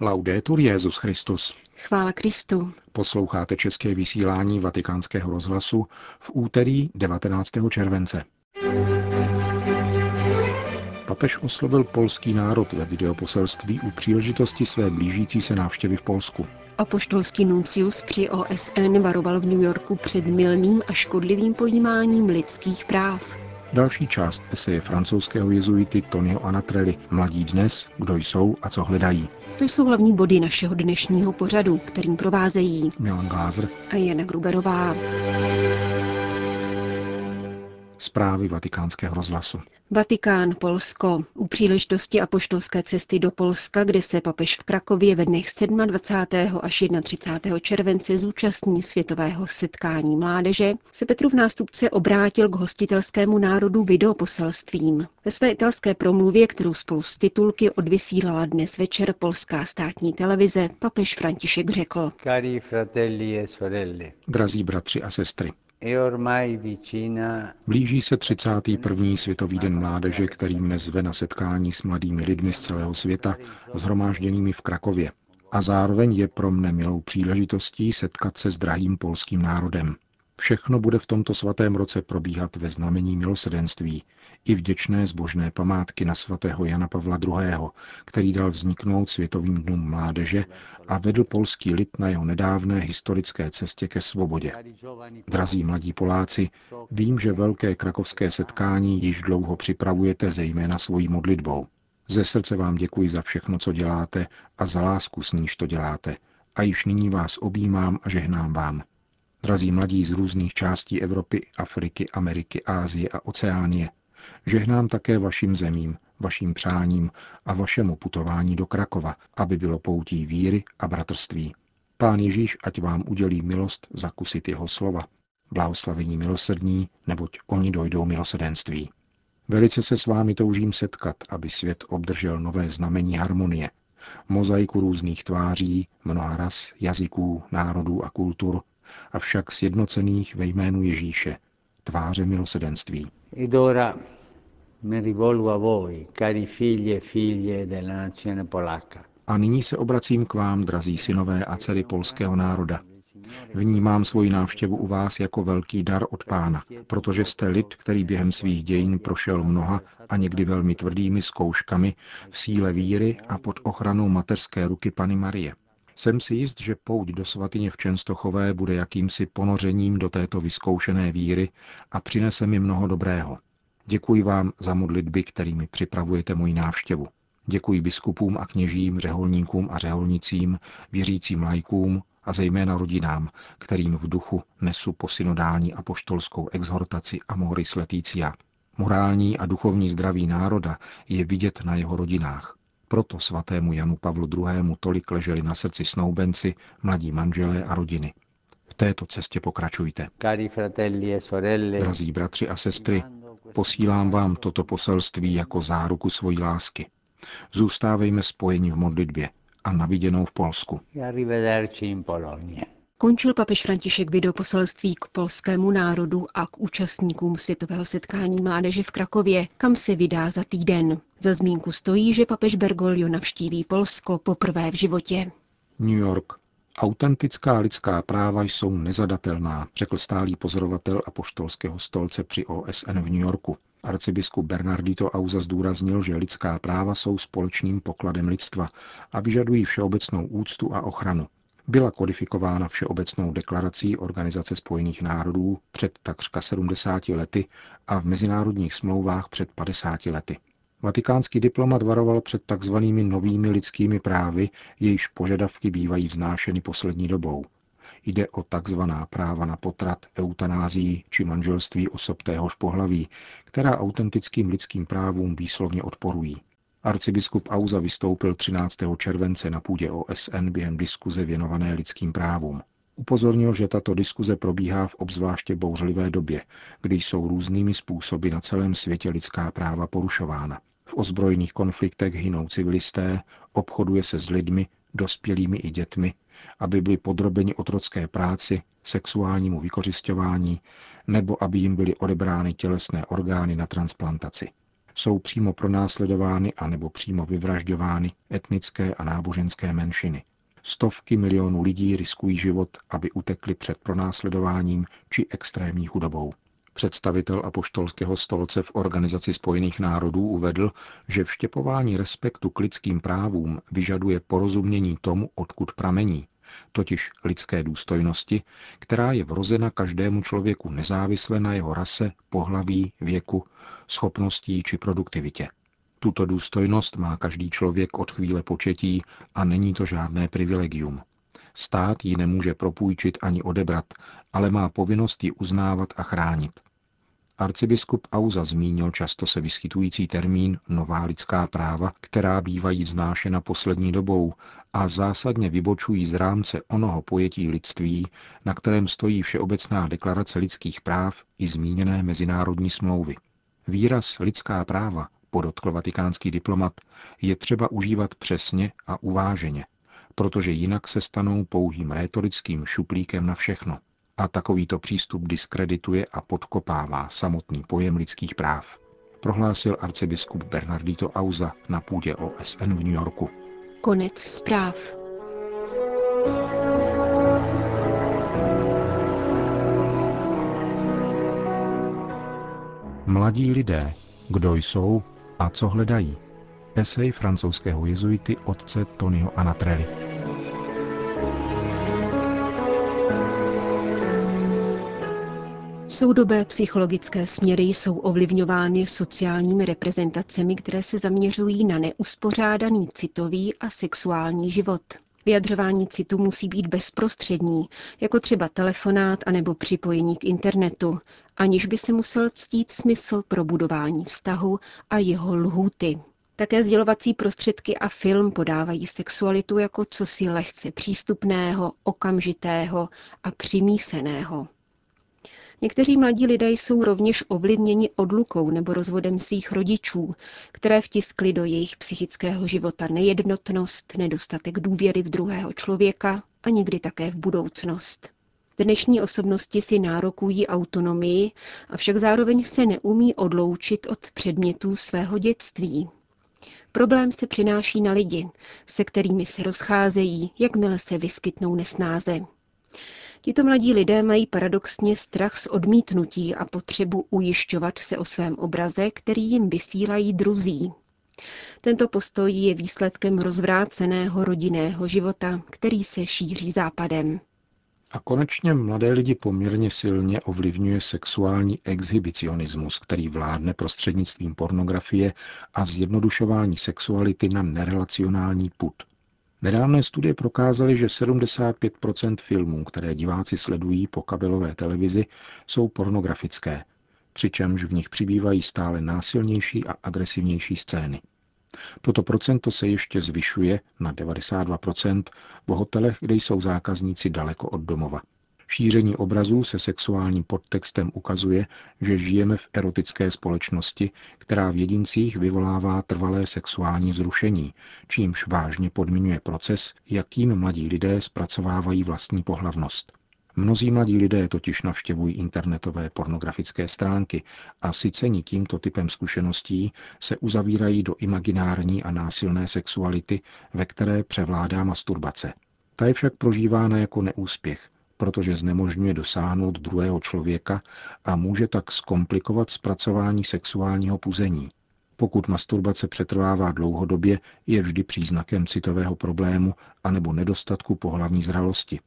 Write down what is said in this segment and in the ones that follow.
Laudetur Jezus Christus. Chvála Kristu. Posloucháte české vysílání Vatikánského rozhlasu v úterý 19. července. Papež oslovil polský národ ve videoposelství u příležitosti své blížící se návštěvy v Polsku. Apoštolský nuncius při OSN varoval v New Yorku před milným a škodlivým pojímáním lidských práv. Další část eseje francouzského jezuity Tonyho Anatrelli Mladí dnes, kdo jsou a co hledají. To jsou hlavní body našeho dnešního pořadu, kterým provázejí Milan Glázer a Jana Gruberová. Zprávy vatikánského rozhlasu. Vatikán, Polsko. U příležitosti apoštolské cesty do Polska, kde se papež v Krakově ve dnech 27. až 31. července zúčastní světového setkání mládeže, se Petrův nástupce obrátil k hostitelskému národu videoposelstvím. Ve své italské promluvě, kterou spolu s titulky odvysílala dnes večer polská státní televize, papež František řekl. Cari fratelli e sorelle. Drazí bratři a sestry. Blíží se 31. světový den mládeže, který mne zve na setkání s mladými lidmi z celého světa, zhromážděnými v Krakově. A zároveň je pro mne milou příležitostí setkat se s drahým polským národem. Všechno bude v tomto svatém roce probíhat ve znamení milosedenství i vděčné zbožné památky na svatého Jana Pavla II., který dal vzniknout Světovým dnům mládeže a vedl polský lid na jeho nedávné historické cestě ke svobodě. Drazí mladí Poláci, vím, že velké krakovské setkání již dlouho připravujete zejména svojí modlitbou. Ze srdce vám děkuji za všechno, co děláte a za lásku, s níž to děláte. A již nyní vás objímám a žehnám vám. Drazí mladí z různých částí Evropy, Afriky, Ameriky, Ázie a Oceánie, žehnám také vašim zemím, vaším přáním a vašemu putování do Krakova, aby bylo poutí víry a bratrství. Pán Ježíš ať vám udělí milost zakusit jeho slova. Blahoslavení milosrdní, neboť oni dojdou milosedenství. Velice se s vámi toužím setkat, aby svět obdržel nové znamení harmonie, mozaiku různých tváří, mnoha ras, jazyků, národů a kultur, avšak sjednocených ve jménu Ježíše, tváře milosedenství. A nyní se obracím k vám, drazí synové a dcery polského národa. Vnímám svoji návštěvu u vás jako velký dar od pána, protože jste lid, který během svých dějin prošel mnoha a někdy velmi tvrdými zkouškami v síle víry a pod ochranou mateřské ruky Pany Marie. Jsem si jist, že pouť do svatyně v Čenstochové bude jakýmsi ponořením do této vyzkoušené víry a přinese mi mnoho dobrého. Děkuji vám za modlitby, kterými připravujete moji návštěvu. Děkuji biskupům a kněžím, řeholníkům a řeholnicím, věřícím lajkům a zejména rodinám, kterým v duchu nesu posynodální apoštolskou exhortaci Amoris Leticia. Morální a duchovní zdraví národa je vidět na jeho rodinách. Proto svatému Janu Pavlu II. tolik leželi na srdci snoubenci, mladí manželé a rodiny. V této cestě pokračujte. E Drazí bratři a sestry, posílám vám toto poselství jako záruku svojí lásky. Zůstávejme spojeni v modlitbě a naviděnou v Polsku. Končil papež František videoposelství k polskému národu a k účastníkům světového setkání mládeže v Krakově, kam se vydá za týden. Za zmínku stojí, že papež Bergoglio navštíví Polsko poprvé v životě. New York. Autentická lidská práva jsou nezadatelná, řekl stálý pozorovatel apoštolského stolce při OSN v New Yorku. Arcibiskup Bernardito Auza zdůraznil, že lidská práva jsou společným pokladem lidstva a vyžadují všeobecnou úctu a ochranu byla kodifikována Všeobecnou deklarací Organizace spojených národů před takřka 70 lety a v mezinárodních smlouvách před 50 lety. Vatikánský diplomat varoval před takzvanými novými lidskými právy, jejichž požadavky bývají vznášeny poslední dobou. Jde o takzvaná práva na potrat, eutanázii či manželství osob téhož pohlaví, která autentickým lidským právům výslovně odporují. Arcibiskup Auza vystoupil 13. července na půdě OSN během diskuze věnované lidským právům. Upozornil, že tato diskuze probíhá v obzvláště bouřlivé době, kdy jsou různými způsoby na celém světě lidská práva porušována. V ozbrojených konfliktech hynou civilisté, obchoduje se s lidmi, dospělými i dětmi, aby byli podrobeni otrocké práci, sexuálnímu vykořišťování nebo aby jim byly odebrány tělesné orgány na transplantaci. Jsou přímo pronásledovány anebo přímo vyvražďovány etnické a náboženské menšiny. Stovky milionů lidí riskují život, aby utekli před pronásledováním či extrémní chudobou. Představitel apoštolského stolce v Organizaci spojených národů uvedl, že vštěpování respektu k lidským právům vyžaduje porozumění tomu, odkud pramení, totiž lidské důstojnosti, která je vrozena každému člověku nezávisle na jeho rase, pohlaví, věku, schopností či produktivitě. Tuto důstojnost má každý člověk od chvíle početí a není to žádné privilegium. Stát ji nemůže propůjčit ani odebrat, ale má povinnost ji uznávat a chránit. Arcibiskup Auza zmínil často se vyskytující termín nová lidská práva, která bývají vznášena poslední dobou a zásadně vybočují z rámce onoho pojetí lidství, na kterém stojí Všeobecná deklarace lidských práv i zmíněné mezinárodní smlouvy. Výraz lidská práva, podotkl vatikánský diplomat, je třeba užívat přesně a uváženě, protože jinak se stanou pouhým rétorickým šuplíkem na všechno – a takovýto přístup diskredituje a podkopává samotný pojem lidských práv, prohlásil arcibiskup Bernardito Auza na půdě OSN v New Yorku. Konec zpráv. Mladí lidé, kdo jsou a co hledají. Esej francouzského jezuity otce Tonyho Anatrelli. Soudobé psychologické směry jsou ovlivňovány sociálními reprezentacemi, které se zaměřují na neuspořádaný citový a sexuální život. Vyjadřování citu musí být bezprostřední, jako třeba telefonát anebo připojení k internetu, aniž by se musel ctít smysl pro budování vztahu a jeho lhůty. Také sdělovací prostředky a film podávají sexualitu jako cosi lehce přístupného, okamžitého a přimíseného. Někteří mladí lidé jsou rovněž ovlivněni odlukou nebo rozvodem svých rodičů, které vtiskly do jejich psychického života nejednotnost, nedostatek důvěry v druhého člověka a někdy také v budoucnost. Dnešní osobnosti si nárokují autonomii, avšak zároveň se neumí odloučit od předmětů svého dětství. Problém se přináší na lidi, se kterými se rozcházejí, jakmile se vyskytnou nesnáze. Tito mladí lidé mají paradoxně strach z odmítnutí a potřebu ujišťovat se o svém obraze, který jim vysílají druzí. Tento postoj je výsledkem rozvráceného rodinného života, který se šíří západem. A konečně mladé lidi poměrně silně ovlivňuje sexuální exhibicionismus, který vládne prostřednictvím pornografie a zjednodušování sexuality na nerelacionální put – Nedávné studie prokázaly, že 75% filmů, které diváci sledují po kabelové televizi, jsou pornografické, přičemž v nich přibývají stále násilnější a agresivnější scény. Toto procento se ještě zvyšuje na 92% v hotelech, kde jsou zákazníci daleko od domova. Šíření obrazů se sexuálním podtextem ukazuje, že žijeme v erotické společnosti, která v jedincích vyvolává trvalé sexuální zrušení, čímž vážně podmiňuje proces, jakým mladí lidé zpracovávají vlastní pohlavnost. Mnozí mladí lidé totiž navštěvují internetové pornografické stránky a cení tímto typem zkušeností se uzavírají do imaginární a násilné sexuality, ve které převládá masturbace. Ta je však prožívána jako neúspěch, protože znemožňuje dosáhnout druhého člověka a může tak zkomplikovat zpracování sexuálního puzení. Pokud masturbace přetrvává dlouhodobě, je vždy příznakem citového problému anebo nedostatku pohlavní zralosti.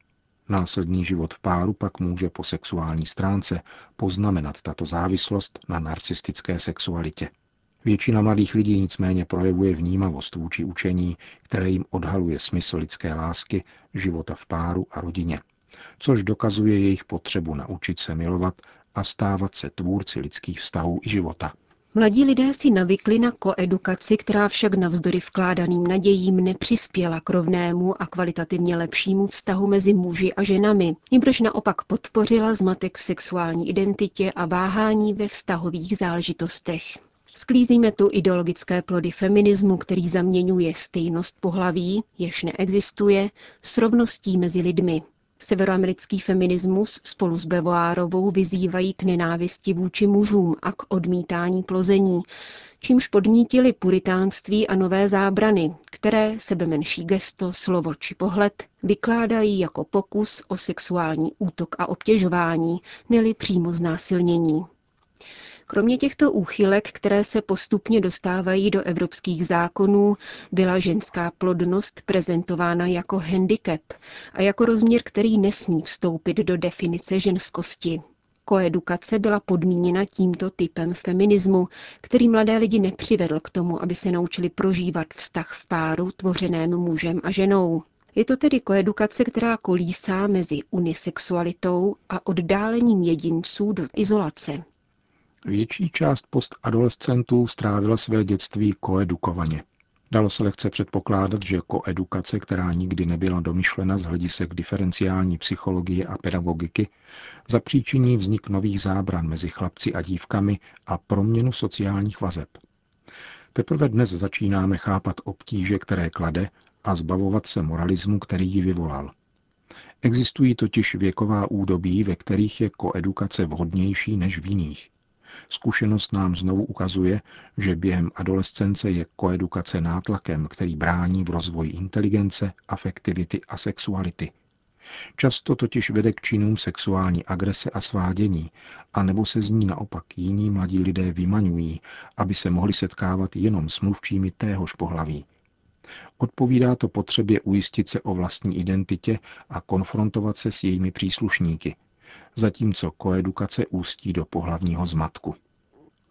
Následný život v páru pak může po sexuální stránce poznamenat tato závislost na narcistické sexualitě. Většina mladých lidí nicméně projevuje vnímavost vůči učení, které jim odhaluje smysl lidské lásky, života v páru a rodině což dokazuje jejich potřebu naučit se milovat a stávat se tvůrci lidských vztahů i života. Mladí lidé si navykli na koedukaci, která však navzdory vkládaným nadějím nepřispěla k rovnému a kvalitativně lepšímu vztahu mezi muži a ženami, nýbrž naopak podpořila zmatek v sexuální identitě a váhání ve vztahových záležitostech. Sklízíme tu ideologické plody feminismu, který zaměňuje stejnost pohlaví, jež neexistuje, s rovností mezi lidmi. Severoamerický feminismus spolu s Bevoárovou vyzývají k nenávisti vůči mužům a k odmítání plození, čímž podnítili puritánství a nové zábrany, které sebe menší gesto, slovo či pohled vykládají jako pokus o sexuální útok a obtěžování, neli přímo znásilnění. Kromě těchto úchylek, které se postupně dostávají do evropských zákonů, byla ženská plodnost prezentována jako handicap a jako rozměr, který nesmí vstoupit do definice ženskosti. Koedukace byla podmíněna tímto typem feminismu, který mladé lidi nepřivedl k tomu, aby se naučili prožívat vztah v páru tvořeném mužem a ženou. Je to tedy koedukace, která kolísá mezi unisexualitou a oddálením jedinců do izolace. Větší část postadolescentů strávila své dětství koedukovaně. Dalo se lehce předpokládat, že koedukace, která nikdy nebyla domyšlena z hledisek diferenciální psychologie a pedagogiky, zapříčiní vznik nových zábran mezi chlapci a dívkami a proměnu sociálních vazeb. Teprve dnes začínáme chápat obtíže, které klade, a zbavovat se moralismu, který ji vyvolal. Existují totiž věková údobí, ve kterých je koedukace vhodnější než v jiných. Zkušenost nám znovu ukazuje, že během adolescence je koedukace nátlakem, který brání v rozvoji inteligence, afektivity a sexuality. Často totiž vede k činům sexuální agrese a svádění, anebo se z ní naopak jiní mladí lidé vymaňují, aby se mohli setkávat jenom s mluvčími téhož pohlaví. Odpovídá to potřebě ujistit se o vlastní identitě a konfrontovat se s jejími příslušníky, zatímco koedukace ústí do pohlavního zmatku.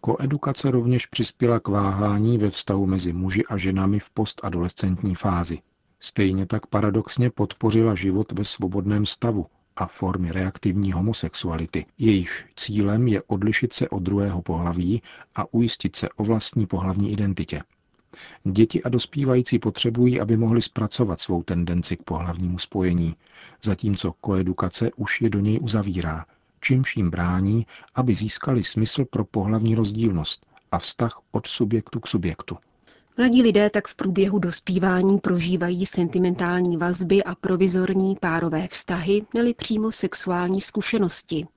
Koedukace rovněž přispěla k váhání ve vztahu mezi muži a ženami v postadolescentní fázi. Stejně tak paradoxně podpořila život ve svobodném stavu a formy reaktivní homosexuality. Jejich cílem je odlišit se od druhého pohlaví a ujistit se o vlastní pohlavní identitě. Děti a dospívající potřebují, aby mohli zpracovat svou tendenci k pohlavnímu spojení, zatímco koedukace už je do něj uzavírá, čímž jim brání, aby získali smysl pro pohlavní rozdílnost a vztah od subjektu k subjektu. Mladí lidé tak v průběhu dospívání prožívají sentimentální vazby a provizorní párové vztahy, neli přímo sexuální zkušenosti.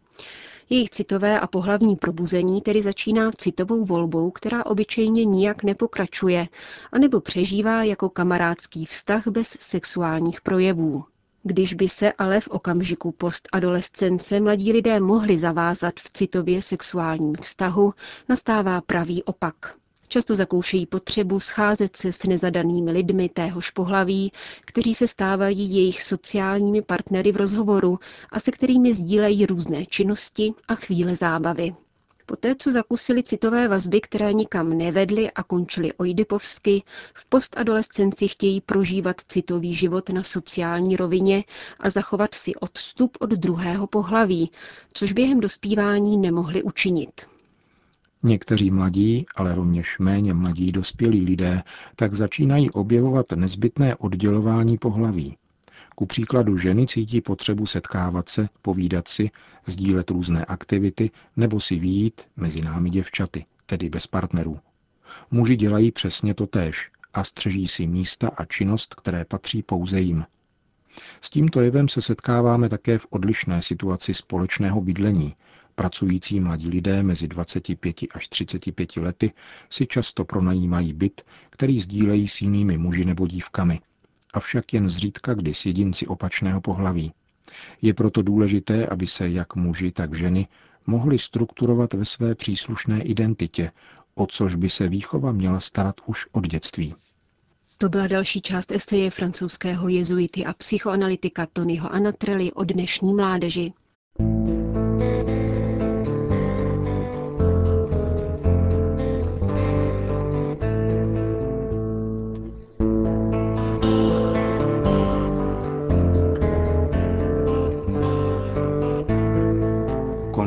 Jejich citové a pohlavní probuzení tedy začíná citovou volbou, která obyčejně nijak nepokračuje, anebo přežívá jako kamarádský vztah bez sexuálních projevů. Když by se ale v okamžiku postadolescence mladí lidé mohli zavázat v citově sexuálním vztahu, nastává pravý opak. Často zakoušejí potřebu scházet se s nezadanými lidmi téhož pohlaví, kteří se stávají jejich sociálními partnery v rozhovoru a se kterými sdílejí různé činnosti a chvíle zábavy. Poté, co zakusili citové vazby, které nikam nevedly a končily ojdypovsky, v postadolescenci chtějí prožívat citový život na sociální rovině a zachovat si odstup od druhého pohlaví, což během dospívání nemohli učinit. Někteří mladí, ale rovněž méně mladí dospělí lidé tak začínají objevovat nezbytné oddělování pohlaví. Ku příkladu ženy cítí potřebu setkávat se, povídat si, sdílet různé aktivity nebo si výjít mezi námi děvčaty, tedy bez partnerů. Muži dělají přesně to též a střeží si místa a činnost, které patří pouze jim. S tímto jevem se setkáváme také v odlišné situaci společného bydlení, Pracující mladí lidé mezi 25 až 35 lety si často pronajímají byt, který sdílejí s jinými muži nebo dívkami, avšak jen zřídka kdy s jedinci opačného pohlaví. Je proto důležité, aby se jak muži, tak ženy mohli strukturovat ve své příslušné identitě, o což by se výchova měla starat už od dětství. To byla další část eseje francouzského jezuity a psychoanalytika Tonyho Anatrelli o dnešní mládeži.